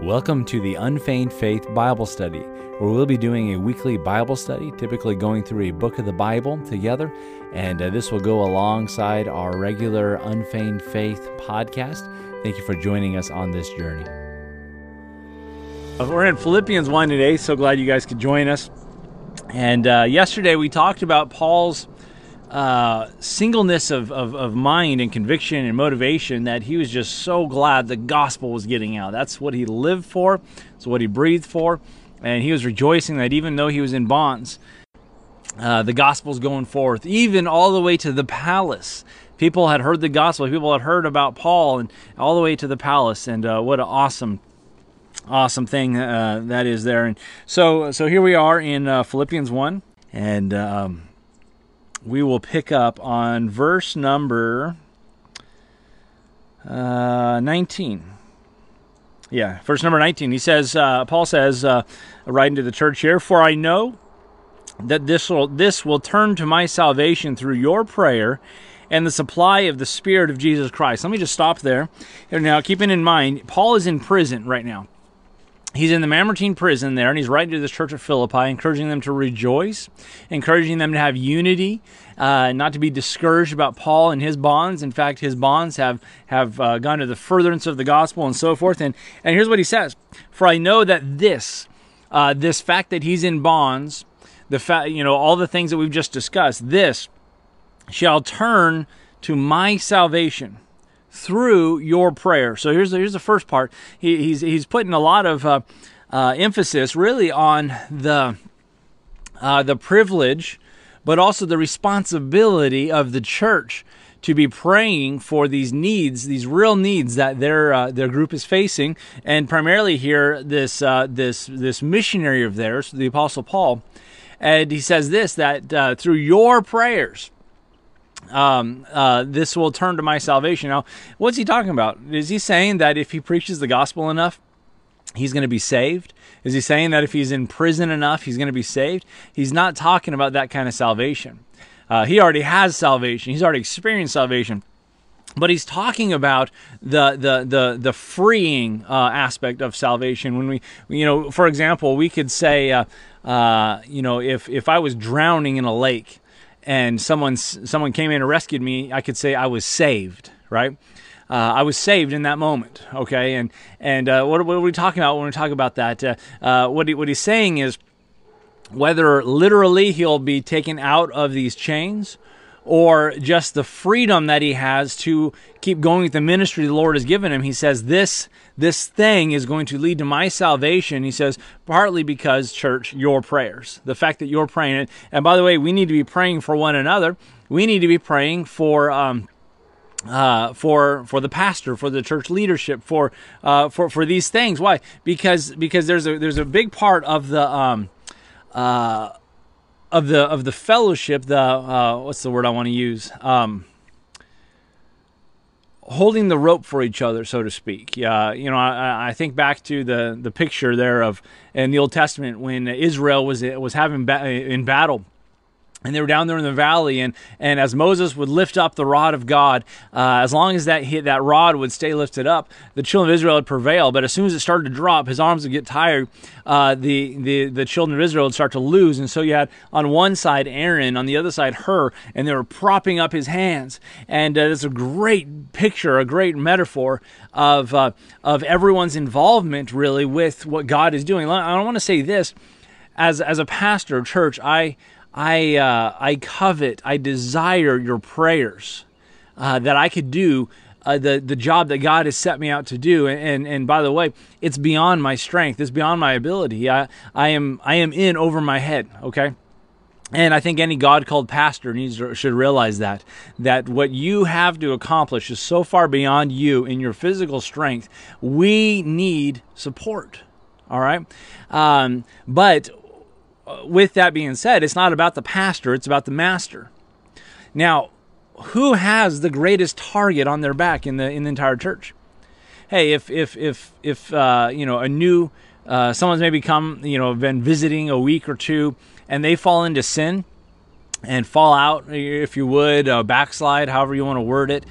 Welcome to the Unfeigned Faith Bible Study, where we'll be doing a weekly Bible study, typically going through a book of the Bible together. And uh, this will go alongside our regular Unfeigned Faith podcast. Thank you for joining us on this journey. We're in Philippians 1 today, so glad you guys could join us. And uh, yesterday we talked about Paul's uh, singleness of, of, of, mind and conviction and motivation that he was just so glad the gospel was getting out. That's what he lived for, it's what he breathed for. And he was rejoicing that even though he was in bonds, uh, the gospel's going forth, even all the way to the palace. People had heard the gospel, people had heard about Paul, and all the way to the palace. And uh, what an awesome awesome thing uh, that is there. And so, so here we are in uh, Philippians one, and um, we will pick up on verse number uh, 19. Yeah, verse number 19. He says, uh, Paul says, uh, writing to the church here, For I know that this will, this will turn to my salvation through your prayer and the supply of the Spirit of Jesus Christ. Let me just stop there. Now, keeping in mind, Paul is in prison right now he's in the Mamertine prison there, and he's writing to the church of Philippi, encouraging them to rejoice, encouraging them to have unity, uh, not to be discouraged about Paul and his bonds. In fact, his bonds have have uh, gone to the furtherance of the gospel and so forth. And and here's what he says: For I know that this, uh, this fact that he's in bonds, the fact you know all the things that we've just discussed, this shall turn to my salvation through your prayer. So here's the, here's the first part. He, he's he's putting a lot of uh, uh, emphasis really on the uh, the privilege, but also the responsibility of the church to be praying for these needs, these real needs that their uh, their group is facing, and primarily here this uh, this this missionary of theirs, the Apostle Paul, and he says this that uh, through your prayers um, uh, this will turn to my salvation. Now, what's he talking about? Is he saying that if he preaches the gospel enough, he's going to be saved? Is he saying that if he's in prison enough, he's going to be saved? He's not talking about that kind of salvation. Uh, he already has salvation. He's already experienced salvation. But he's talking about the the the the freeing uh, aspect of salvation. When we, you know, for example, we could say, uh, uh, you know, if if I was drowning in a lake, and someone someone came in and rescued me, I could say I was saved, right? Uh, I was saved in that moment, okay? And and uh, what, what, are we talking about when we talk about that? Uh, uh, what he, what he's saying is whether literally he'll be taken out of these chains or just the freedom that he has to keep going with the ministry the Lord has given him. He says, This this thing is going to lead to my salvation. He says, partly because, church, your prayers. The fact that you're praying. And by the way, we need to be praying for one another. We need to be praying for um, uh, for for the pastor, for the church leadership, for uh, for for these things. Why? Because because there's a there's a big part of the um, uh, of the of the fellowship, the uh, what's the word I want to use? Um, holding the rope for each other, so to speak. Yeah, you know, I, I, think back to the the picture there of in the Old Testament when Israel was was having ba- in battle and they were down there in the valley and and as moses would lift up the rod of god uh, as long as that hit, that rod would stay lifted up the children of israel would prevail. But as soon as it started to drop his arms would get tired uh, the, the the children of israel would start to lose. And so you had on one side aaron on the other side Hur and they were propping up his hands. And uh, it's a great picture a great metaphor of uh, of everyone's involvement really with what god is doing. I don't want to say this. As as a pastor church i I, uh, I covet, I desire your prayers uh, that I could do uh, the, the job that God has set me out to do. And, and, by the way, it's beyond my strength, it's beyond my ability. I, I, am, I am in over my head, okay? And I think any God called pastor needs to, should realize that that what you have to accomplish is so far beyond you in your physical strength. We need support. All right, um, but with that being said, it's not about the pastor, it's about the master. Now, who has the greatest target on their back in the in the entire church? Hey, if if if if uh, you know a new uh, someone's maybe come you know been visiting a week or two and they fall into sin and fall out, if you would, uh, backslide, however you want to word it.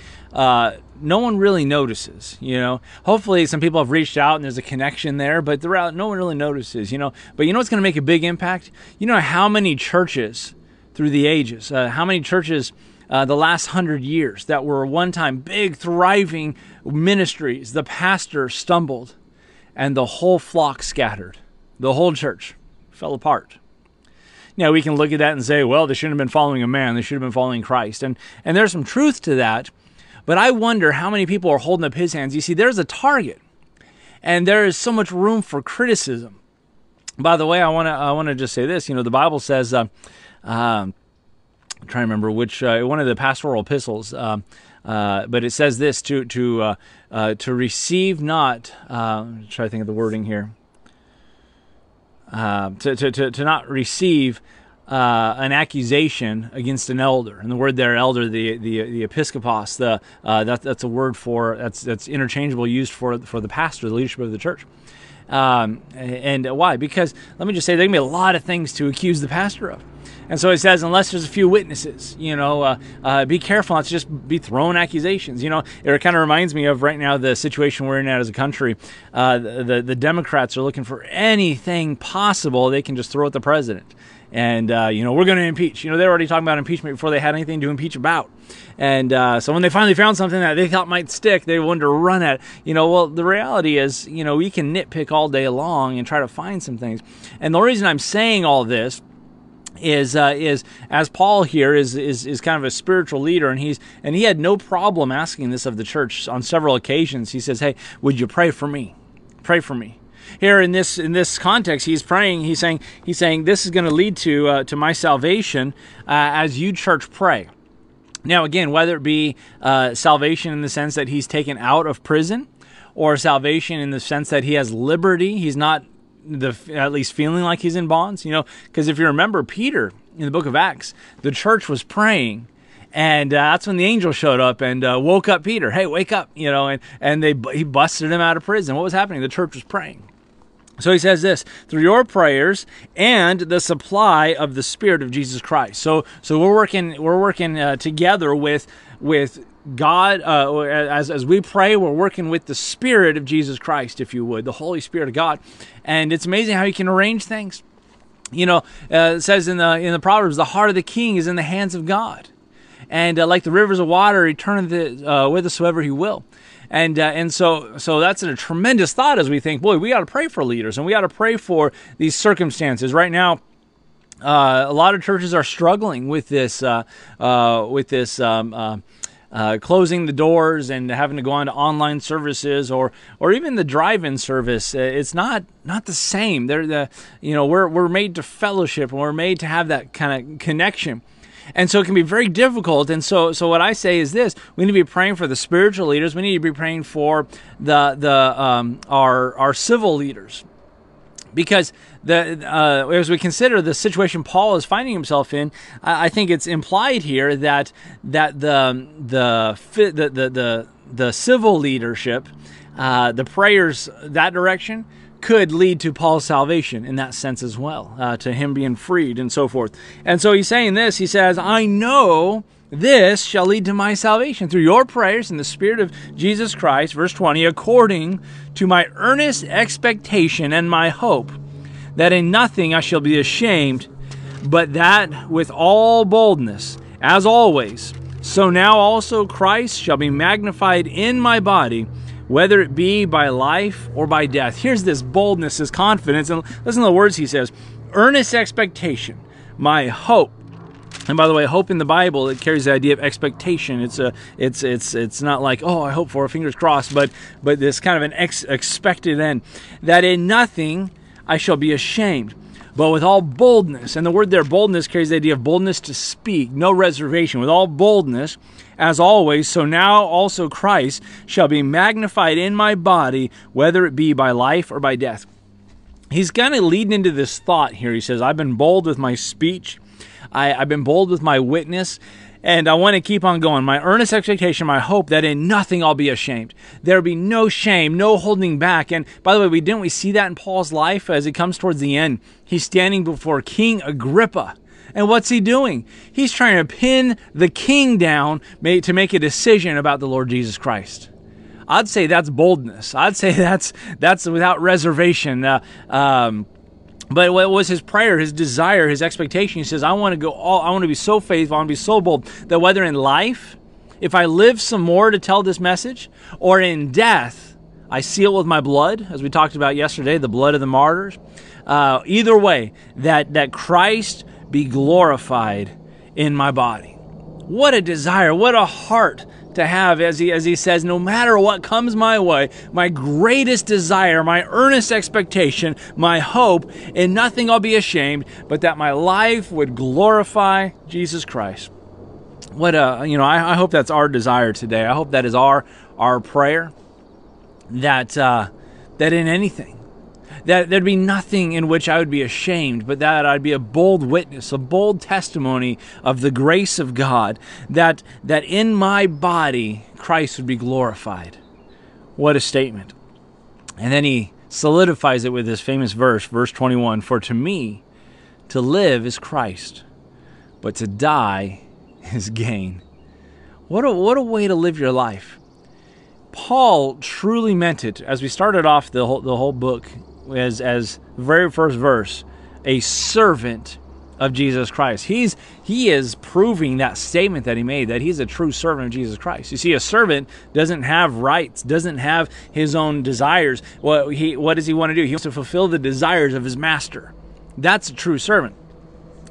No one really notices, you know. Hopefully, some people have reached out and there's a connection there, but route, no one really notices, you know. But you know what's going to make a big impact? You know how many churches through the ages, uh, how many churches uh, the last hundred years that were one time big, thriving ministries, the pastor stumbled and the whole flock scattered. The whole church fell apart. Now we can look at that and say, well, they shouldn't have been following a man, they should have been following Christ. And and there's some truth to that, but I wonder how many people are holding up his hands. You see, there's a target, and there is so much room for criticism. By the way, I want to I want to just say this. You know, the Bible says, uh, um, I'm trying to remember which uh, one of the pastoral epistles. Um, uh, but it says this to to uh, uh, to receive not. Uh, try to think of the wording here. Uh, to, to, to, to not receive uh, an accusation against an elder, and the word there, elder, the the, the episkopos, the that, that's a word for that's that's interchangeable used for for the pastor, the leadership of the church. Um, and why? Because let me just say, there can be a lot of things to accuse the pastor of. And so he says, unless there's a few witnesses, you know, uh, uh, be careful not to just be throwing accusations. You know, it kind of reminds me of right now the situation we're in as a country. Uh, the, the Democrats are looking for anything possible they can just throw at the president. And, uh, you know, we're going to impeach. You know, they're already talking about impeachment before they had anything to impeach about. And uh, so when they finally found something that they thought might stick, they wanted to run at. You know, well, the reality is, you know, we can nitpick all day long and try to find some things. And the reason I'm saying all this is uh, is as Paul here is, is is kind of a spiritual leader, and he's and he had no problem asking this of the church on several occasions. He says, "Hey, would you pray for me? Pray for me." Here in this in this context, he's praying. He's saying he's saying this is going to lead to uh, to my salvation uh, as you church pray. Now, again, whether it be uh, salvation in the sense that he's taken out of prison, or salvation in the sense that he has liberty, he's not the at least feeling like he's in bonds, you know, because if you remember Peter in the book of Acts, the church was praying and uh, that's when the angel showed up and uh, woke up Peter. Hey, wake up! You know, and and they he busted him out of prison. What was happening? The church was praying. So he says this through your prayers and the supply of the Spirit of Jesus Christ. So so we're working we're working uh, together with with God, uh, as, as we pray, we're working with the Spirit of Jesus Christ, if you would, the Holy Spirit of God. And it's amazing how He can arrange things. You know, uh, it says in the, in the Proverbs, the heart of the king is in the hands of God. And uh, like the rivers of water, He turneth it uh, whithersoever He will. And, uh, and so, so that's a tremendous thought as we think, boy, we got to pray for leaders and we got to pray for these circumstances. Right now, uh, a lot of churches are struggling with this, uh, uh, with this um, uh, uh, closing the doors and having to go on to online services or or even the drive-in service. Uh, it's not not the same. They're the you know we're we're made to fellowship and we're made to have that kind of connection. And so it can be very difficult. And so, so what I say is this: we need to be praying for the spiritual leaders. We need to be praying for the the um, our our civil leaders, because the uh, as we consider the situation Paul is finding himself in, I, think it's implied here that that the the the the the, the civil leadership, uh, the prayers that direction could lead to Paul's salvation in that sense as well, uh, to him being freed and so forth. And so he's saying this. He says, "I know." This shall lead to my salvation through your prayers in the Spirit of Jesus Christ, verse 20, according to my earnest expectation and my hope that in nothing I shall be ashamed, but that with all boldness, as always, so now also Christ shall be magnified in my body, whether it be by life or by death. Here's this boldness, this confidence, and listen to the words he says earnest expectation, my hope. And by the way, hope in the Bible it carries the idea of expectation. It's a, it's, it's, it's not like oh, I hope for, fingers crossed, but, but this kind of an ex- expected end. That in nothing I shall be ashamed. But with all boldness, and the word there, boldness, carries the idea of boldness to speak, no reservation. With all boldness, as always, so now also Christ shall be magnified in my body, whether it be by life or by death. He's kind of leading into this thought here. He says, I've been bold with my speech, I, have been bold with my witness. And I want to keep on going. My earnest expectation, my hope that in nothing I'll be ashamed. There'll be no shame, no holding back. And by the way, we didn't we see that in Paul's life as it comes towards the end. He's standing before King Agrippa. And what's he doing? He's trying to pin the king down to make a decision about the Lord Jesus Christ. I'd say that's boldness. I'd say that's that's without reservation. Uh, um, but what was his prayer, his desire, his expectation? He says, "I want to go all. I want to be so faithful. I want to be so bold that whether in life, if I live some more to tell this message, or in death, I seal with my blood, as we talked about yesterday, the blood of the martyrs. Uh, either way, that that Christ be glorified in my body. What a desire! What a heart to have as he as he says no matter what comes my way my greatest desire my earnest expectation my hope in nothing I'll be ashamed but that my life would glorify Jesus Christ what a you know I, I hope that's our desire today I hope that is our our prayer that uh, that in anything that there'd be nothing in which I would be ashamed, but that I'd be a bold witness, a bold testimony of the grace of God, that, that in my body Christ would be glorified. What a statement. And then he solidifies it with this famous verse, verse 21 For to me, to live is Christ, but to die is gain. What a, what a way to live your life. Paul truly meant it as we started off the whole, the whole book as as very first verse, a servant of Jesus Christ. He's he is proving that statement that he made that he's a true servant of Jesus Christ. You see, a servant doesn't have rights, doesn't have his own desires. What he what does he want to do? He wants to fulfill the desires of his master. That's a true servant.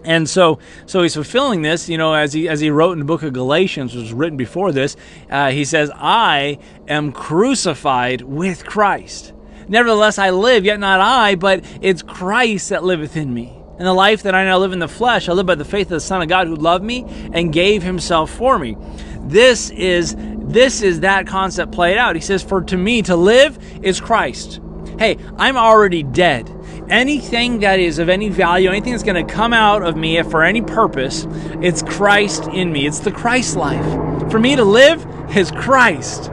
And so, so he's fulfilling this, you know, as he as he wrote in the book of Galatians, which was written before this. Uh, he says, "I am crucified with Christ." Nevertheless, I live, yet not I, but it's Christ that liveth in me. And the life that I now live in the flesh, I live by the faith of the Son of God who loved me and gave himself for me. This is this is that concept played out. He says, For to me to live is Christ. Hey, I'm already dead. Anything that is of any value, anything that's going to come out of me if for any purpose, it's Christ in me. It's the Christ life. For me to live is Christ.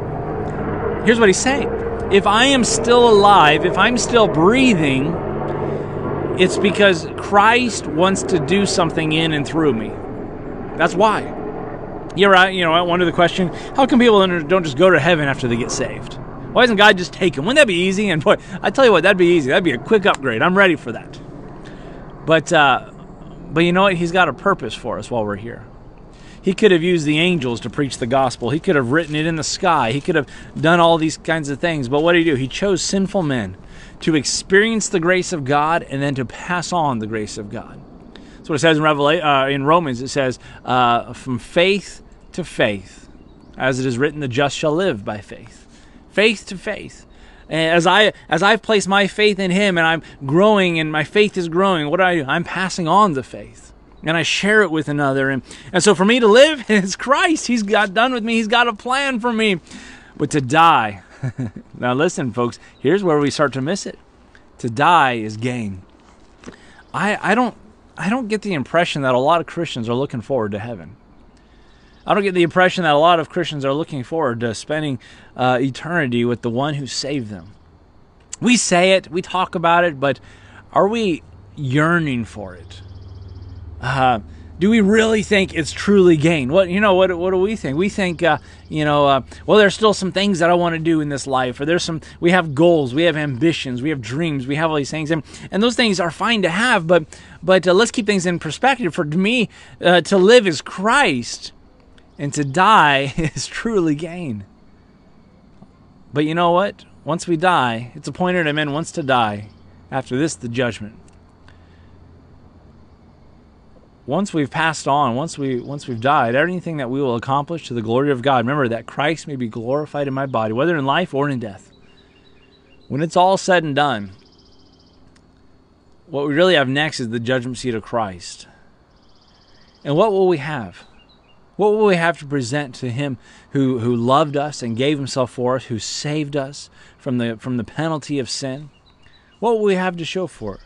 Here's what he's saying if I am still alive, if I'm still breathing, it's because Christ wants to do something in and through me. That's why. You're right. You know, I wonder the question: How come people don't just go to heaven after they get saved? Why doesn't God just take them? Wouldn't that be easy? And boy, I tell you what, that'd be easy. That'd be a quick upgrade. I'm ready for that. But, uh, but you know what? He's got a purpose for us while we're here. He could have used the angels to preach the gospel. He could have written it in the sky. He could have done all these kinds of things. But what did he do? He chose sinful men to experience the grace of God and then to pass on the grace of God. That's what it says in uh, in Romans. It says, uh, "From faith to faith, as it is written, the just shall live by faith." Faith to faith. As I as I've placed my faith in Him and I'm growing and my faith is growing, what do I do? I'm passing on the faith and I share it with another. And, and so for me to live is Christ. He's got done with me. He's got a plan for me. But to die, now listen, folks, here's where we start to miss it. To die is gain. I, I don't I don't get the impression that a lot of Christians are looking forward to heaven. I don't get the impression that a lot of Christians are looking forward to spending uh, eternity with the one who saved them. We say it, we talk about it, but are we yearning for it? Uh, do we really think it's truly gain? What you know? What what do we think? We think uh, you know. Uh, well, there's still some things that I want to do in this life, or there's some. We have goals, we have ambitions, we have dreams, we have all these things, and and those things are fine to have. But but uh, let's keep things in perspective. For me, uh, to live is Christ, and to die is truly gain. But you know what? Once we die, it's appointed a man once to die. After this, the judgment. Once we've passed on, once we once we've died, anything that we will accomplish to the glory of God, remember that Christ may be glorified in my body, whether in life or in death. When it's all said and done, what we really have next is the judgment seat of Christ. And what will we have? What will we have to present to him who, who loved us and gave himself for us, who saved us from the from the penalty of sin? What will we have to show for it?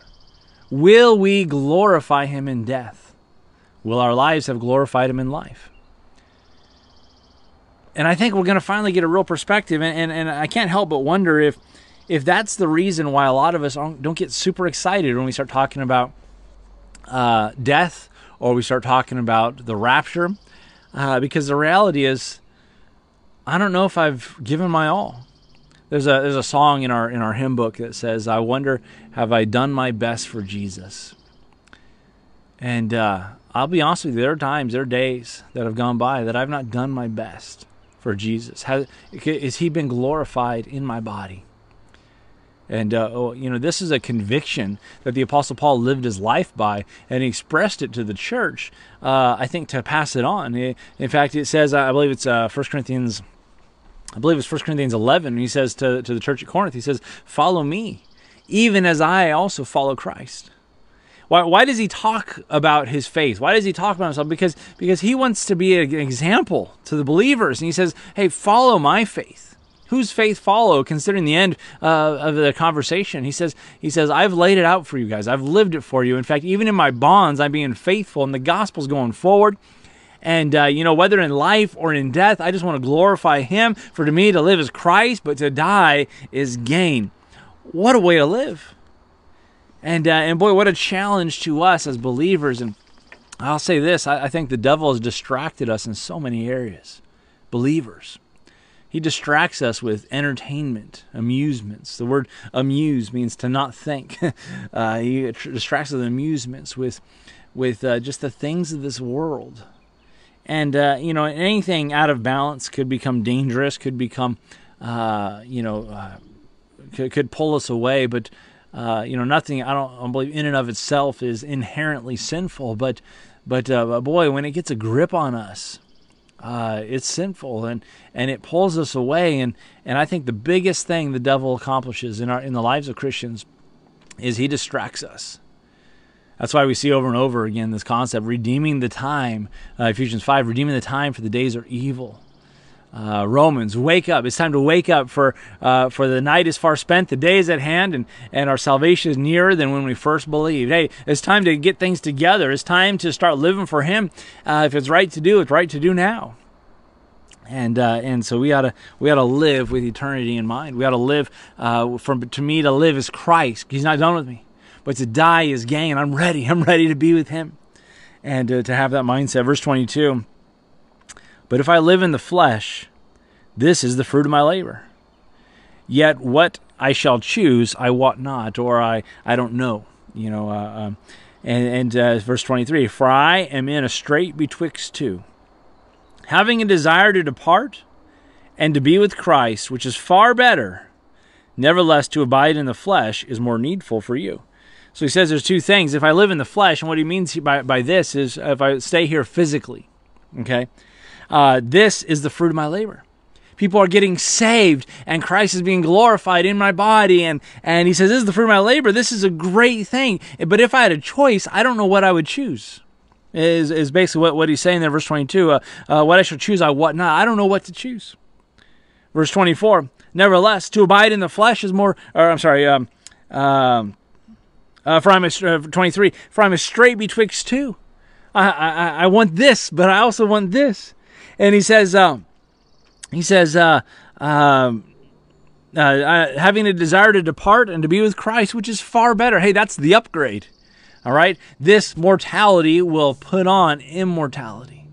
Will we glorify him in death? Will our lives have glorified Him in life? And I think we're going to finally get a real perspective. And, and, and I can't help but wonder if, if that's the reason why a lot of us don't get super excited when we start talking about uh, death or we start talking about the rapture. Uh, because the reality is, I don't know if I've given my all. There's a there's a song in our in our hymn book that says, "I wonder have I done my best for Jesus." And uh, I'll be honest with you, there are times, there are days that have gone by that I've not done my best for Jesus. Has, has He been glorified in my body? And, uh, oh, you know, this is a conviction that the Apostle Paul lived his life by, and he expressed it to the church, uh, I think, to pass it on. In fact, it says, I believe it's uh, 1 Corinthians I believe it's 1 Corinthians 11. He says to, to the church at Corinth, he says, Follow me, even as I also follow Christ. Why, why does he talk about his faith? Why does he talk about himself? Because, because he wants to be an example to the believers. And he says, Hey, follow my faith. Whose faith follow? Considering the end uh, of the conversation, he says, he says, I've laid it out for you guys. I've lived it for you. In fact, even in my bonds, I'm being faithful, and the gospel's going forward. And, uh, you know, whether in life or in death, I just want to glorify Him. For to me, to live is Christ, but to die is gain. What a way to live. And, uh, and boy, what a challenge to us as believers. And I'll say this I, I think the devil has distracted us in so many areas. Believers. He distracts us with entertainment, amusements. The word amuse means to not think. uh, he distracts us with amusements, with, with uh, just the things of this world and uh, you know anything out of balance could become dangerous could become uh, you know uh, could, could, pull us away but uh, you know nothing I don't, I don't, believe in and of itself is inherently sinful but but uh, boy when it gets a grip on us uh, it's sinful and and it pulls us away and and I think the biggest thing the devil accomplishes in our in the lives of Christians is he distracts us that's why we see over and over again this concept redeeming the time. Uh, Ephesians 5, redeeming the time for the days are evil. Uh, Romans, wake up. It's time to wake up for uh, for the night is far spent, the day is at hand, and, and our salvation is nearer than when we first believed. Hey, it's time to get things together. It's time to start living for Him. Uh, if it's right to do, it's right to do now. And uh, and so we ought to we ought to live with eternity in mind. We ought to live. Uh, from to me to live is Christ. He's not done with me but to die is gain. I'm ready. I'm ready to be with him and uh, to have that mindset. Verse 22 But if I live in the flesh, this is the fruit of my labor. Yet what I shall choose, I wot not, or I, I don't know. You know, uh, um, and, and uh, verse 23 For I am in a strait betwixt two, having a desire to depart and to be with Christ, which is far better. Nevertheless, to abide in the flesh is more needful for you. So he says there's two things. If I live in the flesh, and what he means by, by this is if I stay here physically, okay, uh, this is the fruit of my labor. People are getting saved, and Christ is being glorified in my body. And, and he says, This is the fruit of my labor. This is a great thing. But if I had a choice, I don't know what I would choose. Is, is basically what, what he's saying there, verse 22. Uh, uh, what I shall choose, I what not. I don't know what to choose. Verse 24. Nevertheless, to abide in the flesh is more, or I'm sorry, um, um, uh, for I'm a, uh, 23. For I'm a strait betwixt two. I, I, I want this, but I also want this. And he says, um, he says, uh, um, uh, having a desire to depart and to be with Christ, which is far better. Hey, that's the upgrade. All right, this mortality will put on immortality.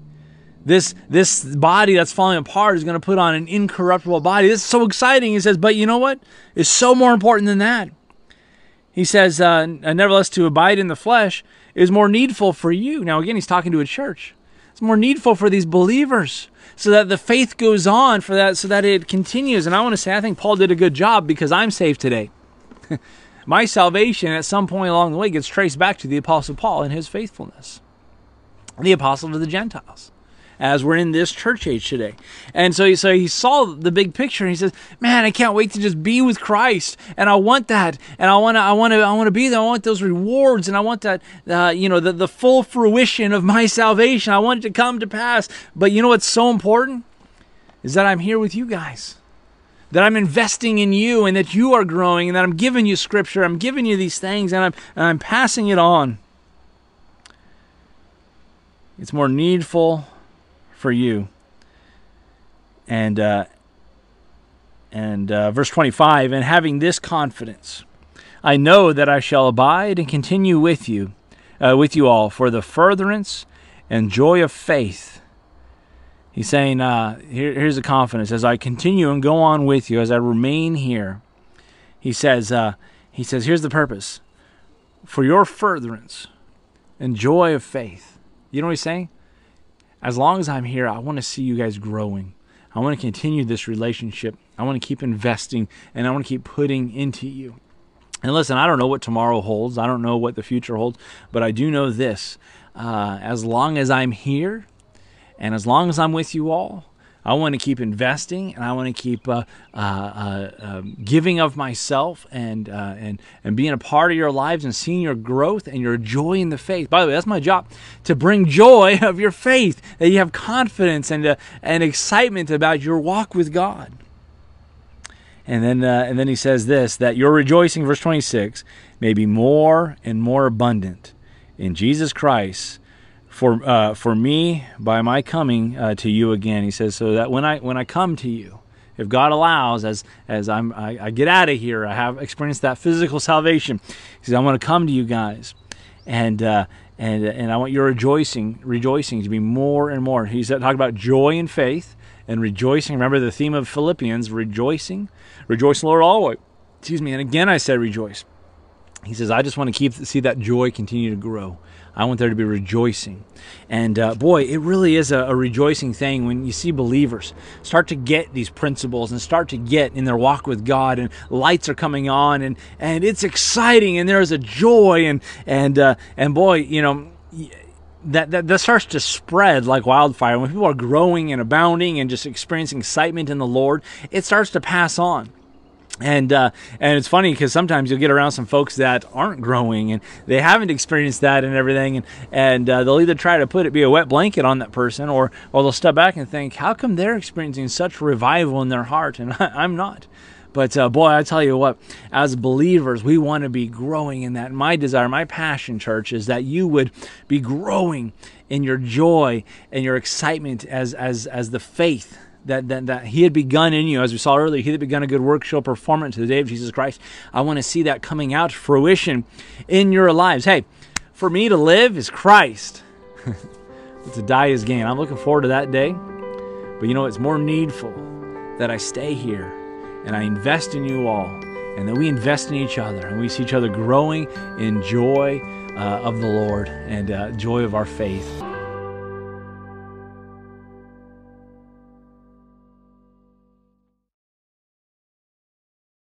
This this body that's falling apart is going to put on an incorruptible body. This is so exciting. He says, but you know what? It's so more important than that. He says, uh, nevertheless, to abide in the flesh is more needful for you. Now, again, he's talking to a church. It's more needful for these believers so that the faith goes on, for that, so that it continues. And I want to say, I think Paul did a good job because I'm saved today. My salvation at some point along the way gets traced back to the Apostle Paul and his faithfulness, the apostle to the Gentiles as we're in this church age today. And so, so he saw the big picture and he says, "Man, I can't wait to just be with Christ, and I want that, and I want to, I want to, I want to be there. I want those rewards, and I want that, uh, you know, the the full fruition of my salvation. I want it to come to pass. But you know what's so important is that I'm here with you guys." That I'm investing in you and that you are growing and that I'm giving you scripture, I'm giving you these things and I'm, and I'm passing it on. It's more needful for you. And uh, and uh, verse 25, and having this confidence, I know that I shall abide and continue with you uh, with you all for the furtherance and joy of faith. He's saying, uh, here, here's the confidence as I continue and go on with you, as I remain here. He says, uh, he says, here's the purpose for your furtherance and joy of faith. You know what he's saying? As long as I'm here, I want to see you guys growing. I want to continue this relationship. I want to keep investing and I want to keep putting into you. And listen, I don't know what tomorrow holds. I don't know what the future holds, but I do know this. Uh, as long as I'm here and as long as I'm with you all, I want to keep investing and I want to keep uh, uh, uh, um, giving of myself and, uh, and, and being a part of your lives and seeing your growth and your joy in the faith. By the way, that's my job to bring joy of your faith, that you have confidence and, uh, and excitement about your walk with God. And then, uh, and then he says this that your rejoicing, verse 26, may be more and more abundant in Jesus Christ for uh, for me by my coming uh, to you again. He says so that when I when I come to you, if God allows, as as I'm I, I get out of here, I have experienced that physical salvation. He says I want to come to you guys, and uh, and and I want your rejoicing rejoicing to be more and more. He's talking about joy and faith and rejoicing. Remember the theme of Philippians: rejoicing, rejoice, Lord, always. Excuse me. And again, I said rejoice. He says, I just want to keep see that joy continue to grow. I want there to be rejoicing. And uh, boy, it really is a, a, rejoicing thing when you see believers start to get these principles and start to get in their walk with God, and lights are coming on, and and it's exciting, and there's a joy, and and uh, and boy, you know. That, that, that starts to spread like wildfire. When people are growing and abounding and just experiencing excitement in the Lord, it starts to pass on and uh, and it's funny because sometimes you'll get around some folks that aren't growing and they haven't experienced that and everything, and and uh, they'll either try to put it be a wet blanket on that person, or or they'll step back and think, how come they're experiencing such revival in their heart and I, am not? But uh, boy, I tell you what, as believers, we want to be growing in that. My desire, my passion, church, is that you would be growing in your joy and your excitement as as as the faith that, that, that he had begun in you, as we saw earlier, he that begun a good work shall perform it to the day of Jesus Christ. I want to see that coming out fruition in your lives. Hey, for me to live is Christ. to die is gain. I'm looking forward to that day. But you know, it's more needful that I stay here and I invest in you all and that we invest in each other and we see each other growing in joy uh, of the Lord and uh, joy of our faith.